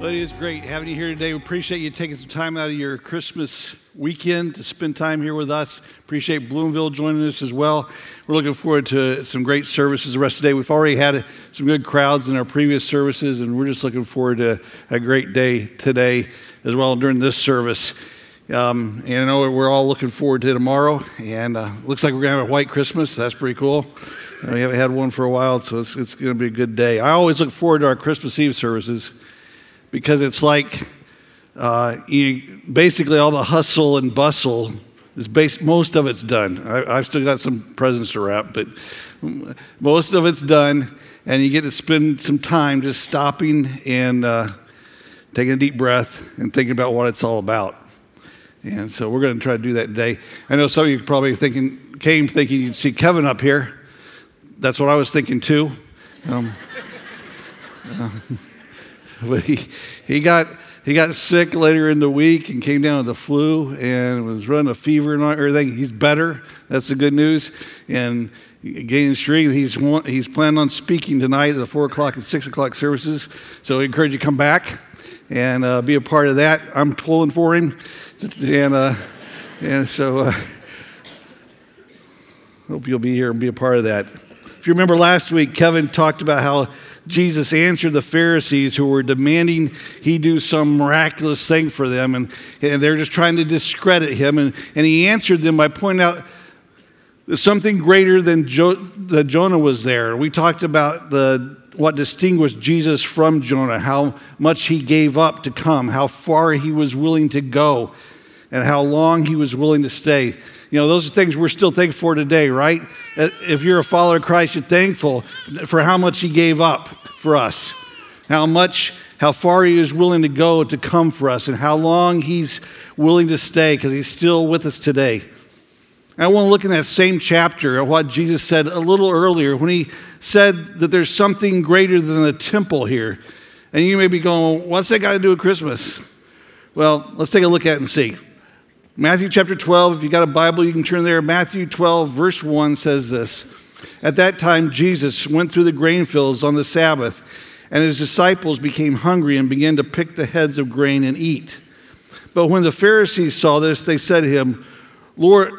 Well, it is great having you here today. We appreciate you taking some time out of your Christmas weekend to spend time here with us. Appreciate Bloomville joining us as well. We're looking forward to some great services the rest of the day. We've already had some good crowds in our previous services, and we're just looking forward to a great day today as well during this service. Um, and I know we're all looking forward to tomorrow, and uh, looks like we're going to have a white Christmas. That's pretty cool. We haven't had one for a while, so it's, it's going to be a good day. I always look forward to our Christmas Eve services because it's like uh, you, basically all the hustle and bustle is based, most of it's done. I, have still got some presents to wrap, but most of it's done, and you get to spend some time just stopping and uh, taking a deep breath and thinking about what it's all about. And so we're going to try to do that today. I know some of you probably thinking came thinking you'd see Kevin up here. That's what I was thinking too. Um, uh, but he, he got he got sick later in the week and came down with the flu and was running a fever and everything. He's better. That's the good news. And gaining strength. He's he's planning on speaking tonight at the four o'clock and six o'clock services. So I encourage you to come back and uh, be a part of that. I'm pulling for him, and uh, and so uh, hope you'll be here and be a part of that. You remember last week, Kevin talked about how Jesus answered the Pharisees who were demanding he do some miraculous thing for them, and, and they're just trying to discredit him. And, and he answered them by pointing out something greater than jo- Jonah was there. We talked about the what distinguished Jesus from Jonah, how much he gave up to come, how far he was willing to go, and how long he was willing to stay. You know, those are things we're still thankful for today, right? Uh, if you're a follower of Christ, you're thankful for how much He gave up for us, how much, how far He is willing to go to come for us, and how long He's willing to stay because He's still with us today. I want to look in that same chapter at what Jesus said a little earlier when He said that there's something greater than the temple here. And you may be going, what's that got to do with Christmas? Well, let's take a look at it and see. Matthew chapter 12, if you got a Bible, you can turn there. Matthew 12, verse 1 says this At that time, Jesus went through the grain fields on the Sabbath, and his disciples became hungry and began to pick the heads of grain and eat. But when the Pharisees saw this, they said to him, Lord,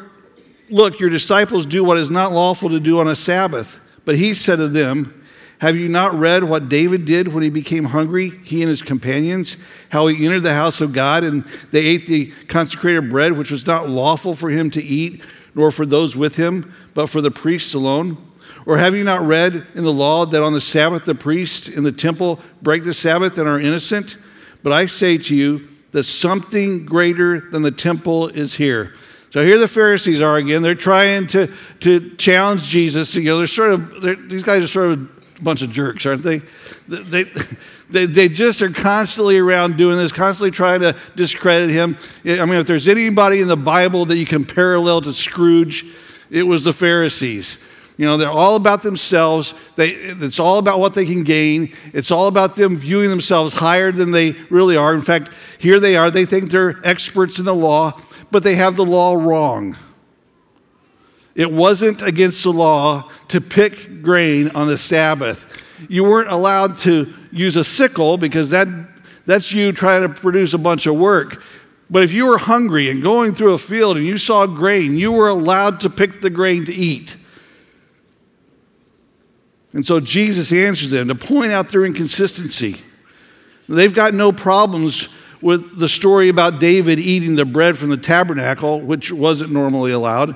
look, your disciples do what is not lawful to do on a Sabbath. But he said to them, have you not read what David did when he became hungry, he and his companions? How he entered the house of God and they ate the consecrated bread, which was not lawful for him to eat, nor for those with him, but for the priests alone? Or have you not read in the law that on the Sabbath the priests in the temple break the Sabbath and are innocent? But I say to you that something greater than the temple is here. So here the Pharisees are again. They're trying to, to challenge Jesus. You know, they're sort of, they're, these guys are sort of bunch of jerks, aren't they? They, they? they just are constantly around doing this, constantly trying to discredit him. I mean, if there's anybody in the Bible that you can parallel to Scrooge, it was the Pharisees. You know, they're all about themselves. They, it's all about what they can gain. It's all about them viewing themselves higher than they really are. In fact, here they are. They think they're experts in the law, but they have the law wrong. It wasn't against the law to pick grain on the Sabbath. You weren't allowed to use a sickle because that, that's you trying to produce a bunch of work. But if you were hungry and going through a field and you saw grain, you were allowed to pick the grain to eat. And so Jesus answers them to point out their inconsistency. They've got no problems with the story about David eating the bread from the tabernacle, which wasn't normally allowed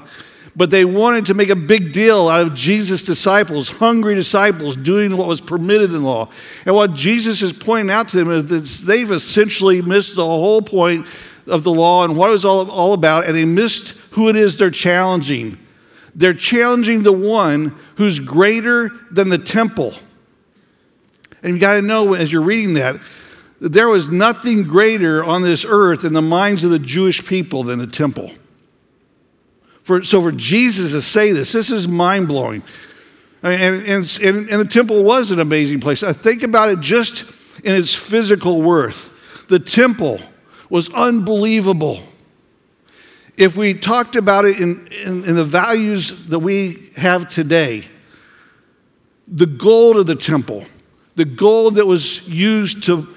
but they wanted to make a big deal out of Jesus' disciples, hungry disciples, doing what was permitted in law. And what Jesus is pointing out to them is that they've essentially missed the whole point of the law and what it was all, all about, and they missed who it is they're challenging. They're challenging the one who's greater than the temple. And you got to know as you're reading that, that there was nothing greater on this earth in the minds of the Jewish people than the temple. For, so for Jesus to say this, this is mind blowing. and, and, and, the temple was an amazing place. I think about it just in its physical worth. The temple was unbelievable. If we talked about it in, in, in the values that we have today, the gold of the temple, the gold that was used to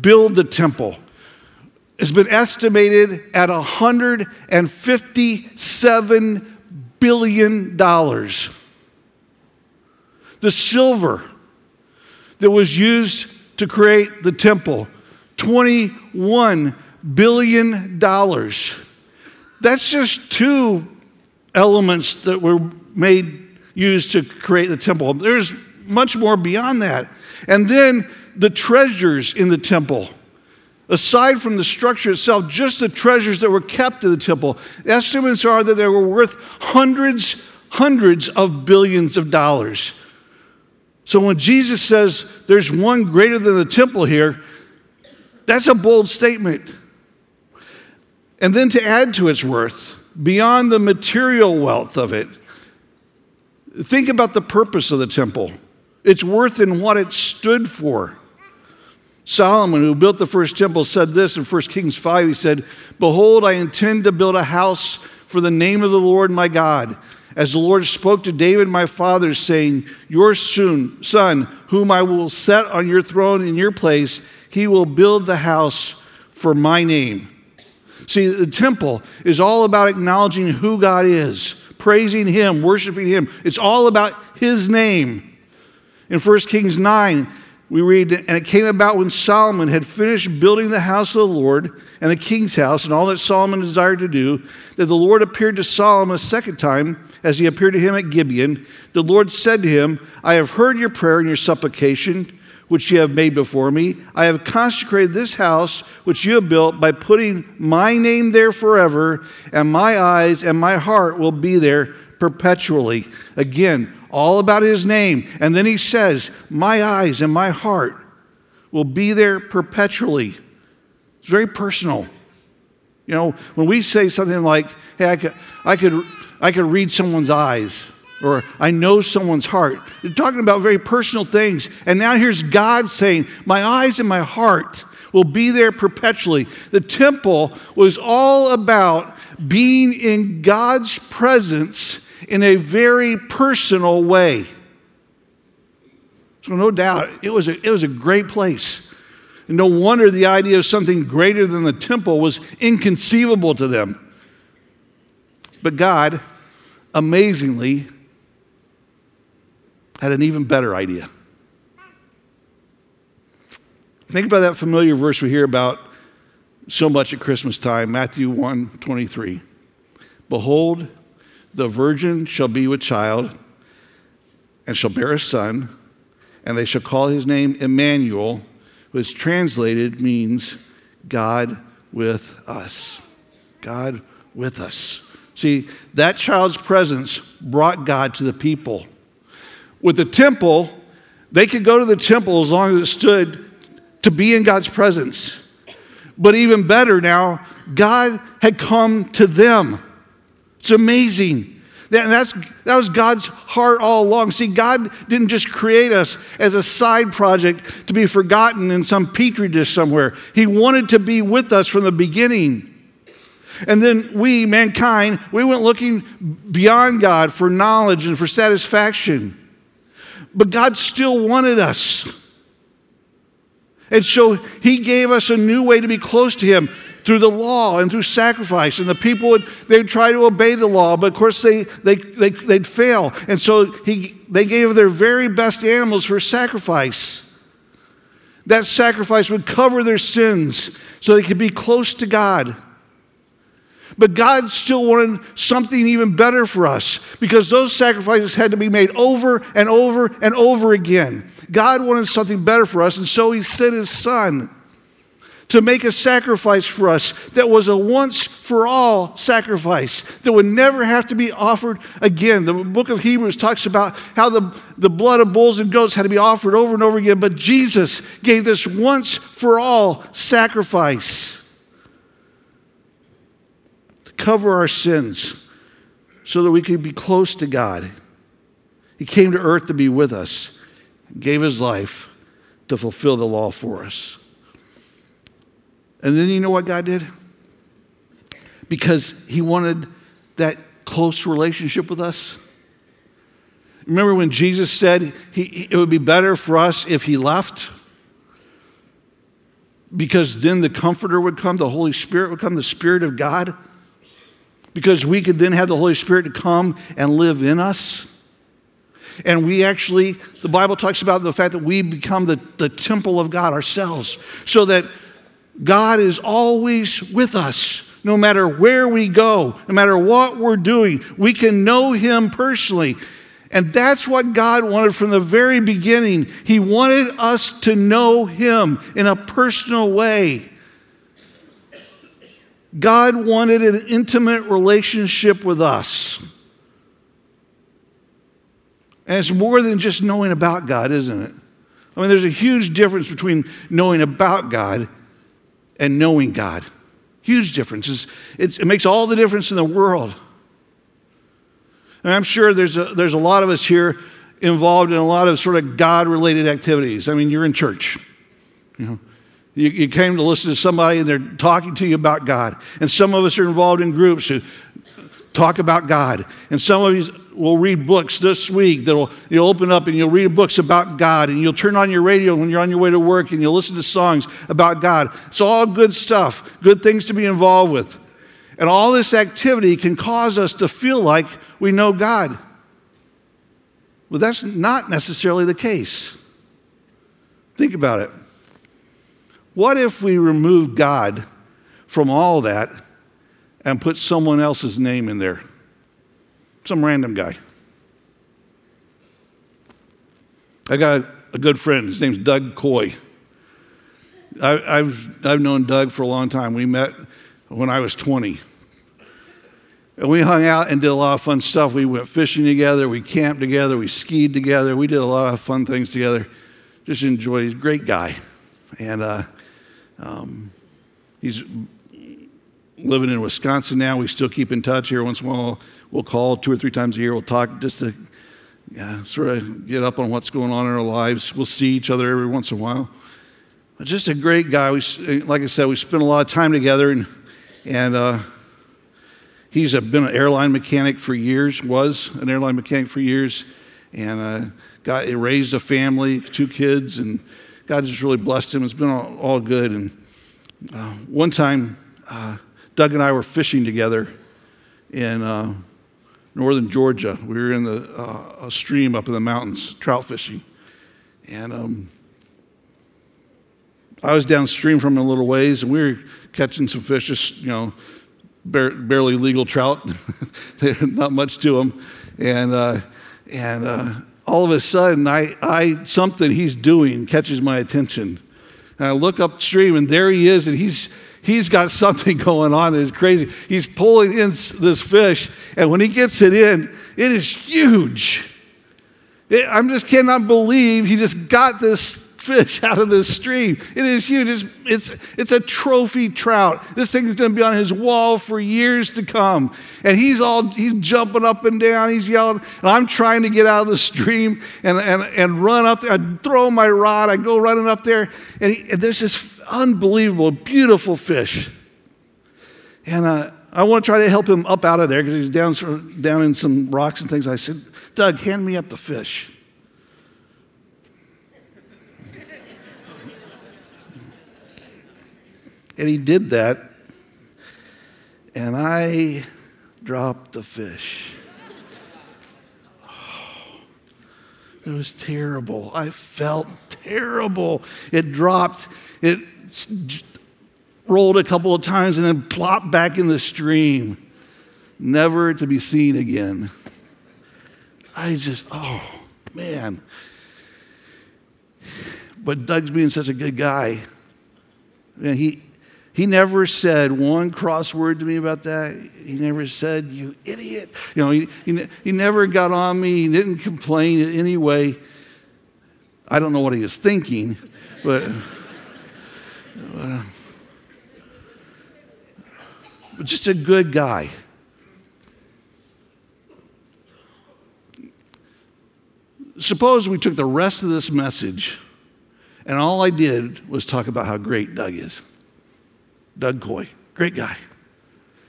build the temple has been estimated at $157 billion. The silver that was used to create the temple, $21 billion. That's just two elements that were made, used to create the temple. There's much more beyond that. And then the treasures in the temple. Aside from the structure itself, just the treasures that were kept in the temple. Estimates are that they were worth hundreds, hundreds of billions of dollars. So when Jesus says there's one greater than the temple here, that's a bold statement. And then to add to its worth, beyond the material wealth of it, think about the purpose of the temple. Its worth in what it stood for. Solomon, who built the first temple, said this in 1 Kings 5. He said, Behold, I intend to build a house for the name of the Lord my God. As the Lord spoke to David my father, saying, Your son, whom I will set on your throne in your place, he will build the house for my name. See, the temple is all about acknowledging who God is, praising Him, worshiping Him. It's all about His name. In 1 Kings 9, we read, and it came about when Solomon had finished building the house of the Lord and the king's house and all that Solomon desired to do, that the Lord appeared to Solomon a second time as he appeared to him at Gibeon. The Lord said to him, I have heard your prayer and your supplication, which you have made before me. I have consecrated this house which you have built by putting my name there forever, and my eyes and my heart will be there perpetually. Again, all about his name. And then he says, My eyes and my heart will be there perpetually. It's very personal. You know, when we say something like, Hey, I could, I could, I could read someone's eyes, or I know someone's heart, you're talking about very personal things. And now here's God saying, My eyes and my heart will be there perpetually. The temple was all about being in God's presence in a very personal way. So, no doubt, it was a, it was a great place. And no wonder the idea of something greater than the temple was inconceivable to them. But God, amazingly, had an even better idea. Think about that familiar verse we hear about so much at Christmas time, Matthew 1 23. Behold, the virgin shall be with child and shall bear a son, and they shall call his name Emmanuel, which translated means God with us. God with us. See, that child's presence brought God to the people. With the temple, they could go to the temple as long as it stood to be in God's presence. But even better now, God had come to them. It's amazing. That's, that was God's heart all along. See, God didn't just create us as a side project to be forgotten in some petri dish somewhere. He wanted to be with us from the beginning. And then we, mankind, we went looking beyond God for knowledge and for satisfaction. But God still wanted us. And so He gave us a new way to be close to Him through the law and through sacrifice. And the people would they'd try to obey the law, but of course they, they, they, they'd fail. And so he, they gave their very best animals for sacrifice. That sacrifice would cover their sins so they could be close to God. But God still wanted something even better for us because those sacrifices had to be made over and over and over again. God wanted something better for us, and so He sent His Son to make a sacrifice for us that was a once for all sacrifice that would never have to be offered again. The book of Hebrews talks about how the, the blood of bulls and goats had to be offered over and over again, but Jesus gave this once for all sacrifice to cover our sins so that we could be close to God. He came to earth to be with us, gave his life to fulfill the law for us. And then you know what God did? Because He wanted that close relationship with us. Remember when Jesus said he, it would be better for us if He left? because then the Comforter would come, the Holy Spirit would come, the Spirit of God, because we could then have the Holy Spirit to come and live in us. And we actually, the Bible talks about the fact that we become the, the temple of God ourselves, so that God is always with us. No matter where we go, no matter what we're doing, we can know Him personally. And that's what God wanted from the very beginning. He wanted us to know Him in a personal way. God wanted an intimate relationship with us. And it's more than just knowing about God, isn't it? I mean, there's a huge difference between knowing about God and knowing God. Huge difference. It's, it makes all the difference in the world. And I'm sure there's a, there's a lot of us here involved in a lot of sort of God related activities. I mean, you're in church. You know, you, you, came to listen to somebody and they're talking to you about God. And some of us are involved in groups who talk about God. And some of you will read books this week that'll you'll open up and you'll read books about God and you'll turn on your radio when you're on your way to work and you'll listen to songs about God. It's all good stuff, good things to be involved with. And all this activity can cause us to feel like we know God. Well, that's not necessarily the case. Think about it. What if we remove God from all that and put someone else's name in there? Some random guy. I got a, good friend. His name's Doug Coy. I, have I've known Doug for a long time. We met when I was 20. And we hung out and did a lot of fun stuff. We went fishing together, we camped together, we skied together, we did a lot of fun things together. Just enjoyed. He's a great guy. And uh, um, he's living in Wisconsin now. We still keep in touch here once in a while. We'll call two or three times a year. We'll talk just to yeah, sort of get up on what's going on in our lives. We'll see each other every once in a while. But just a great guy. We, like I said, we spent a lot of time together, and, and uh, he's a, been an airline mechanic for years, was an airline mechanic for years, and uh, got raised a family, two kids, and God just really blessed him. It's been all, all good. And uh, one time, uh, Doug and I were fishing together in uh, northern Georgia. We were in the, uh, a stream up in the mountains, trout fishing. And um, I was downstream from a little ways, and we were catching some fish, just, you know, bare, barely legal trout. Not much to them. And, uh, and uh, all of a sudden, I, I, something he's doing catches my attention. And I look upstream, and there he is, and he's he's got something going on that is crazy. He's pulling in this fish, and when he gets it in, it is huge. It, I just cannot believe he just got this fish out of this stream. It is huge. It's, it's, it's a trophy trout. This thing is going to be on his wall for years to come. And he's all, he's jumping up and down, he's yelling, and I'm trying to get out of the stream and, and, and run up there. I throw my rod, I go running up there, and, he, and there's this unbelievable, beautiful fish. And uh, I want to try to help him up out of there because he's down, down in some rocks and things. I said, Doug, hand me up the fish. And he did that, and I dropped the fish. it was terrible. I felt terrible. It dropped, it rolled a couple of times, and then plopped back in the stream, never to be seen again. I just, oh, man. But Doug's being such a good guy. And he, he never said one cross word to me about that. He never said, You idiot. You know, he, he, he never got on me. He didn't complain in any way. I don't know what he was thinking, but, but just a good guy. Suppose we took the rest of this message and all I did was talk about how great Doug is. Doug Coy, great guy.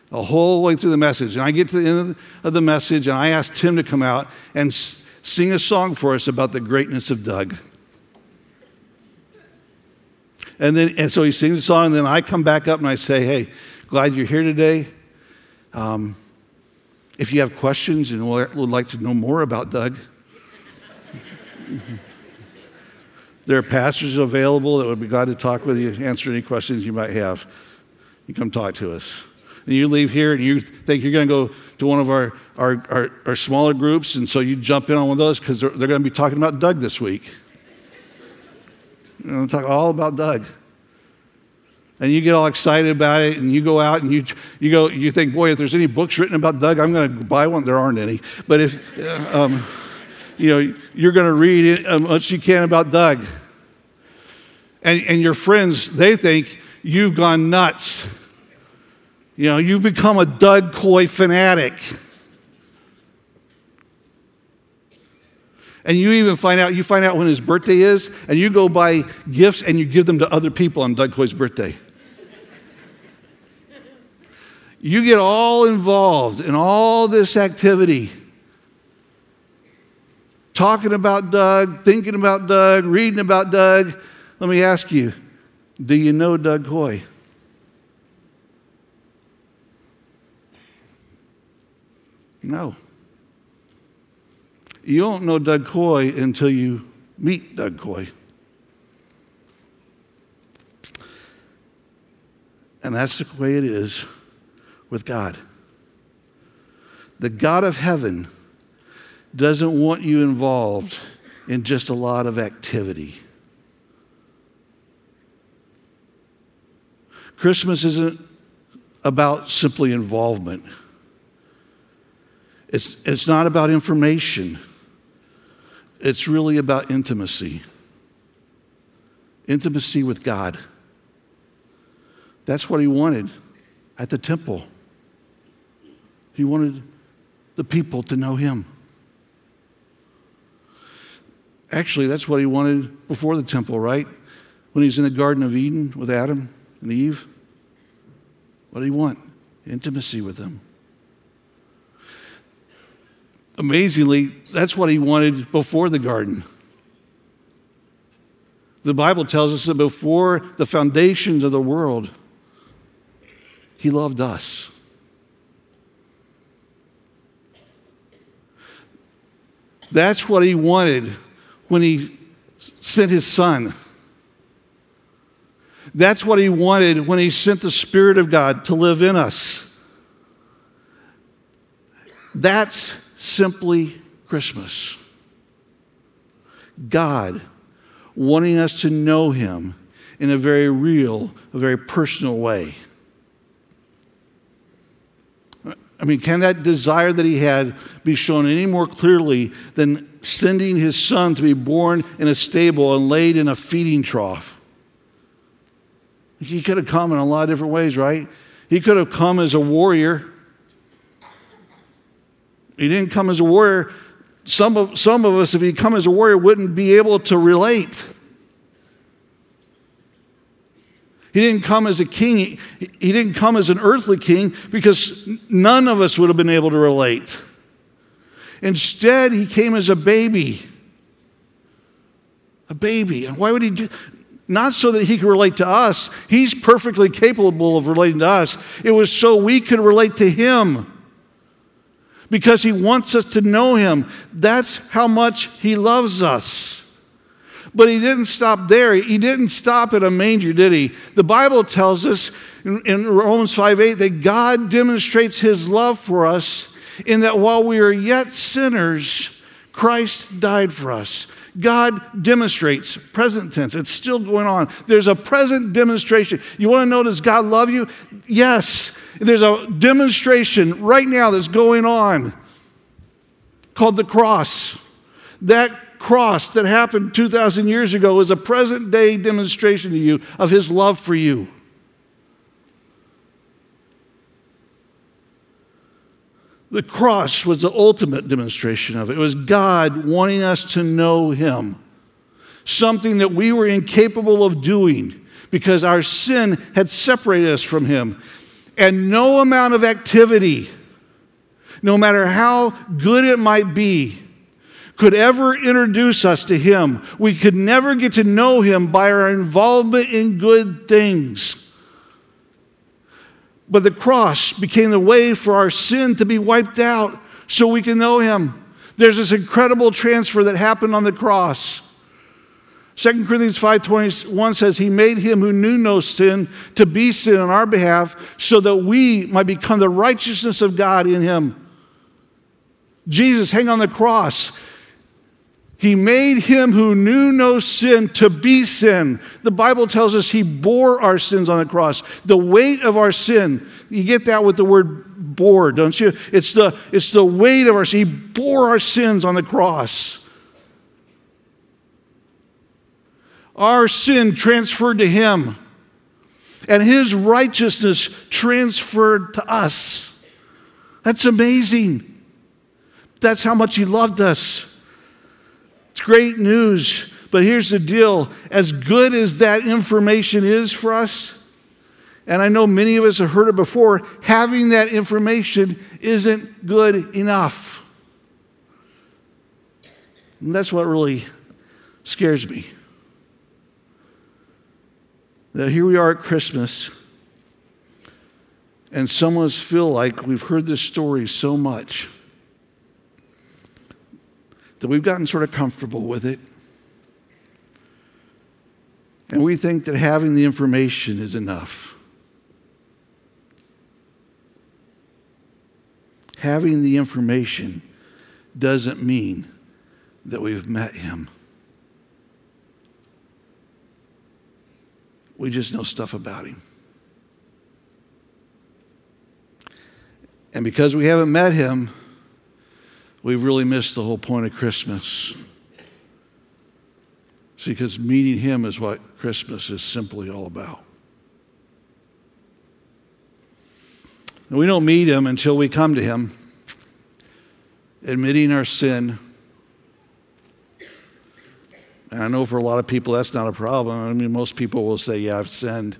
The whole way through the message. And I get to the end of the message, and I ask Tim to come out and sing a song for us about the greatness of Doug. And then, and so he sings the song, and then I come back up and I say, Hey, glad you're here today. Um, if you have questions and would like to know more about Doug, there are pastors available that would be glad to talk with you, answer any questions you might have. You come talk to us. And you leave here and you think you're going to go to one of our, our, our, our, smaller groups, and so you jump in on one of those because they're, they're going to be talking about Doug this week. We're going to talk all about Doug. And you get all excited about it, and you go out and you, you go, you think, boy, if there's any books written about Doug, I'm going to buy one. There aren't any. But if, uh, um, you know, you're going to read as much as you can about Doug. And, and your friends, they think you've gone nuts. You know, you've become a Doug Coy fanatic. And you even find out, you find out when his birthday is, and you go buy gifts and you give them to other people on Doug Coy's birthday. you get all involved in all this activity. Talking about Doug, thinking about Doug, reading about Doug. Let me ask you do you know Doug Coy? No. You don't know Doug Coy until you meet Doug Coy. And that's the way it is with God. The God of heaven doesn't want you involved in just a lot of activity. Christmas isn't about simply involvement. It's, it's not about information. It's really about intimacy. Intimacy with God. That's what he wanted at the temple. He wanted the people to know him. Actually, that's what he wanted before the temple, right? When he's in the Garden of Eden with Adam and Eve. What did he want? Intimacy with them. Amazingly, that's what he wanted before the garden. The Bible tells us that before the foundations of the world, he loved us. That's what he wanted when he sent his son. That's what he wanted when he sent the Spirit of God to live in us. That's simply Christmas. God wanting us to know him in a very real, a very personal way. I mean, can that desire that he had be shown any more clearly than sending his son to be born in a stable and laid in a feeding trough? He could have come in a lot of different ways, right? He could have come as a warrior. He didn't come as a warrior. Some of, some of us, if he'd come as a warrior, wouldn't be able to relate. He didn't come as a king. He, he didn't come as an earthly king because none of us would have been able to relate. Instead, he came as a baby. A baby. And why would he do? Not so that he could relate to us. He's perfectly capable of relating to us. It was so we could relate to him. Because he wants us to know him. That's how much he loves us. But he didn't stop there. He didn't stop at a manger, did he? The Bible tells us in, Romans 5 8 that God demonstrates his love for us in that while we are yet sinners, Christ died for us. God demonstrates, present tense, it's still going on. There's a present demonstration. You want to know, does God love you? Yes. There's a demonstration right now that's going on called the cross. That cross that happened 2,000 years ago is a present day demonstration to you of his love for you. The cross was the ultimate demonstration of it. It was God wanting us to know him, something that we were incapable of doing because our sin had separated us from him. And no amount of activity, no matter how good it might be, could ever introduce us to Him. We could never get to know Him by our involvement in good things. But the cross became the way for our sin to be wiped out so we can know Him. There's this incredible transfer that happened on the cross. 2 Corinthians 5:21 says he made him who knew no sin to be sin on our behalf so that we might become the righteousness of God in him. Jesus hang on the cross. He made him who knew no sin to be sin. The Bible tells us he bore our sins on the cross. The weight of our sin. You get that with the word bore, don't you? It's the, it's the weight of our sin. He bore our sins on the cross. Our sin transferred to him, and his righteousness transferred to us. That's amazing. That's how much he loved us. It's great news. But here's the deal as good as that information is for us, and I know many of us have heard it before, having that information isn't good enough. And that's what really scares me. That here we are at Christmas, and some of us feel like we've heard this story so much that we've gotten sort of comfortable with it. And we think that having the information is enough. Having the information doesn't mean that we've met him. We just know stuff about him. And because we haven't met him, we've really missed the whole point of Christmas. See, because meeting Him is what Christmas is simply all about. And we don't meet Him until we come to Him, admitting our sin. And I know for a lot of people that's not a problem. I mean, most people will say, Yeah, I've sinned.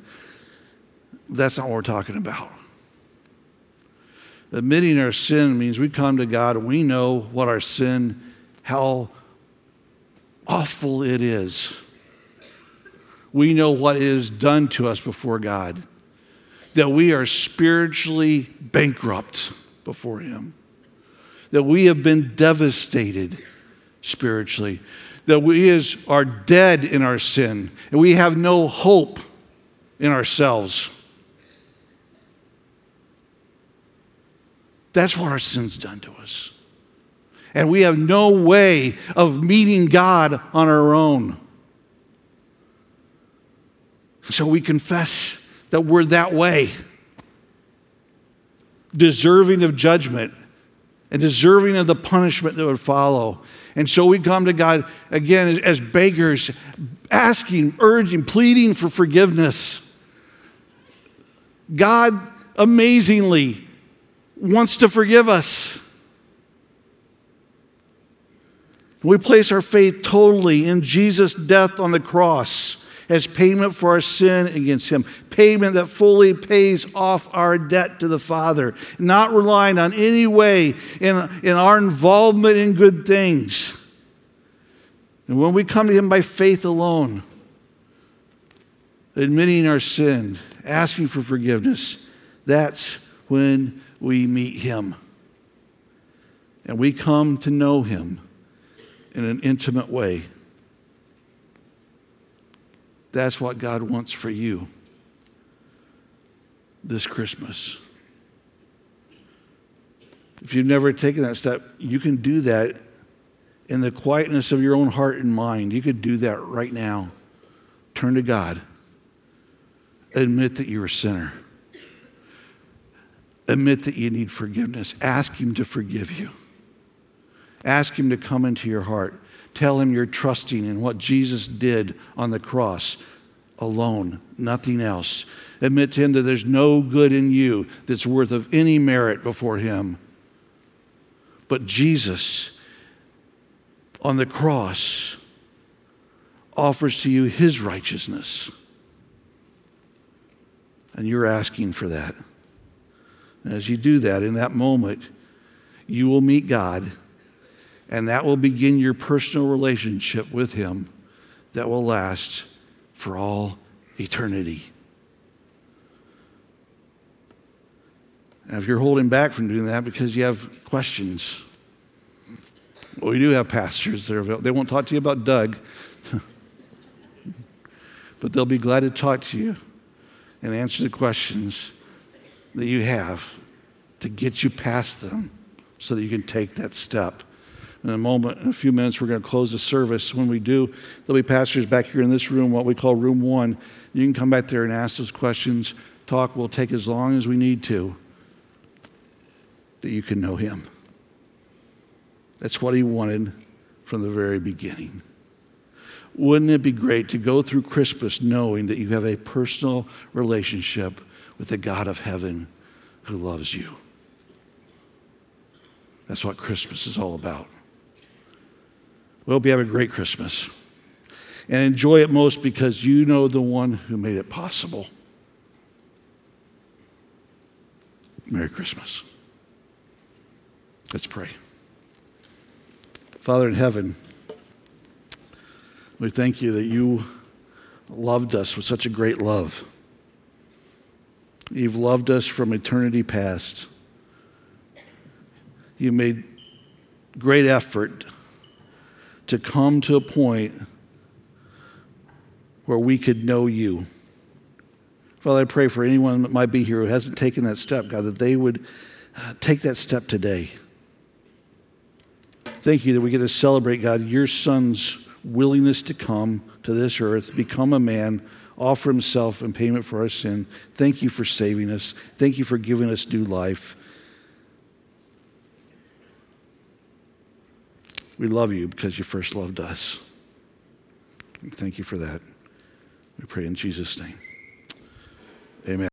That's not what we're talking about. Admitting our sin means we come to God and we know what our sin, how awful it is. We know what is done to us before God, that we are spiritually bankrupt before Him, that we have been devastated spiritually, that we is, are dead in our sin, and we have no hope in ourselves. That's what our sin's done to us. And we have no way of meeting God on our own. So we confess that we're that way, deserving of judgment and deserving of the punishment that would follow. And so we come to God again as beggars, asking, urging, pleading for forgiveness. God amazingly wants to forgive us. We place our faith totally in Jesus' death on the cross as payment for our sin against Him, payment that fully pays off our debt to the Father, not relying on any way in, in our involvement in good things. And when we come to Him by faith alone, admitting our sin, asking for forgiveness, that's when we meet Him. And we come to know Him in an intimate way. That's what God wants for you this Christmas. If you've never taken that step, you can do that in the quietness of your own heart and mind. You could do that right now. Turn to God. Admit that you're a sinner. Admit that you need forgiveness. Ask Him to forgive you. Ask Him to come into your heart. Tell Him you're trusting in what Jesus did on the cross alone, nothing else. Admit to Him that there's no good in you that's worth of any merit before Him. But Jesus on the cross offers to you His righteousness. And you're asking for that. And as you do that, in that moment, you will meet God And that will begin your personal relationship with Him that will last for all eternity. And if you're holding back from doing that because you have questions, well, we do have pastors that are available. They won't talk to you about Doug, but they'll be glad to talk to you and answer the questions that you have to get you past them so that you can take that step. In a moment, in a few minutes, we're going to close the service. When we do, there'll be pastors back here in this room, what we call room one. You can come back there and ask those questions. Talk will take as long as we need to that you can know him. That's what he wanted from the very beginning. Wouldn't it be great to go through Christmas knowing that you have a personal relationship with the God of heaven who loves you? That's what Christmas is all about. We hope you have a great Christmas and enjoy it most because you know the one who made it possible. Merry Christmas. Let's pray. Father in heaven, we thank you that you loved us with such a great love. You've loved us from eternity past. You made great effort to come to a point where we could know you. Father, I pray for anyone that might be here who hasn't taken that step, God, that they would uh, take that step today. Thank you that we get to celebrate, God, your son's willingness to come to this earth, become a man, offer himself in payment for our sin. Thank you for saving us. Thank you for giving us new life. We love you because you first loved us. Thank you for that. We pray in Jesus' name. Amen.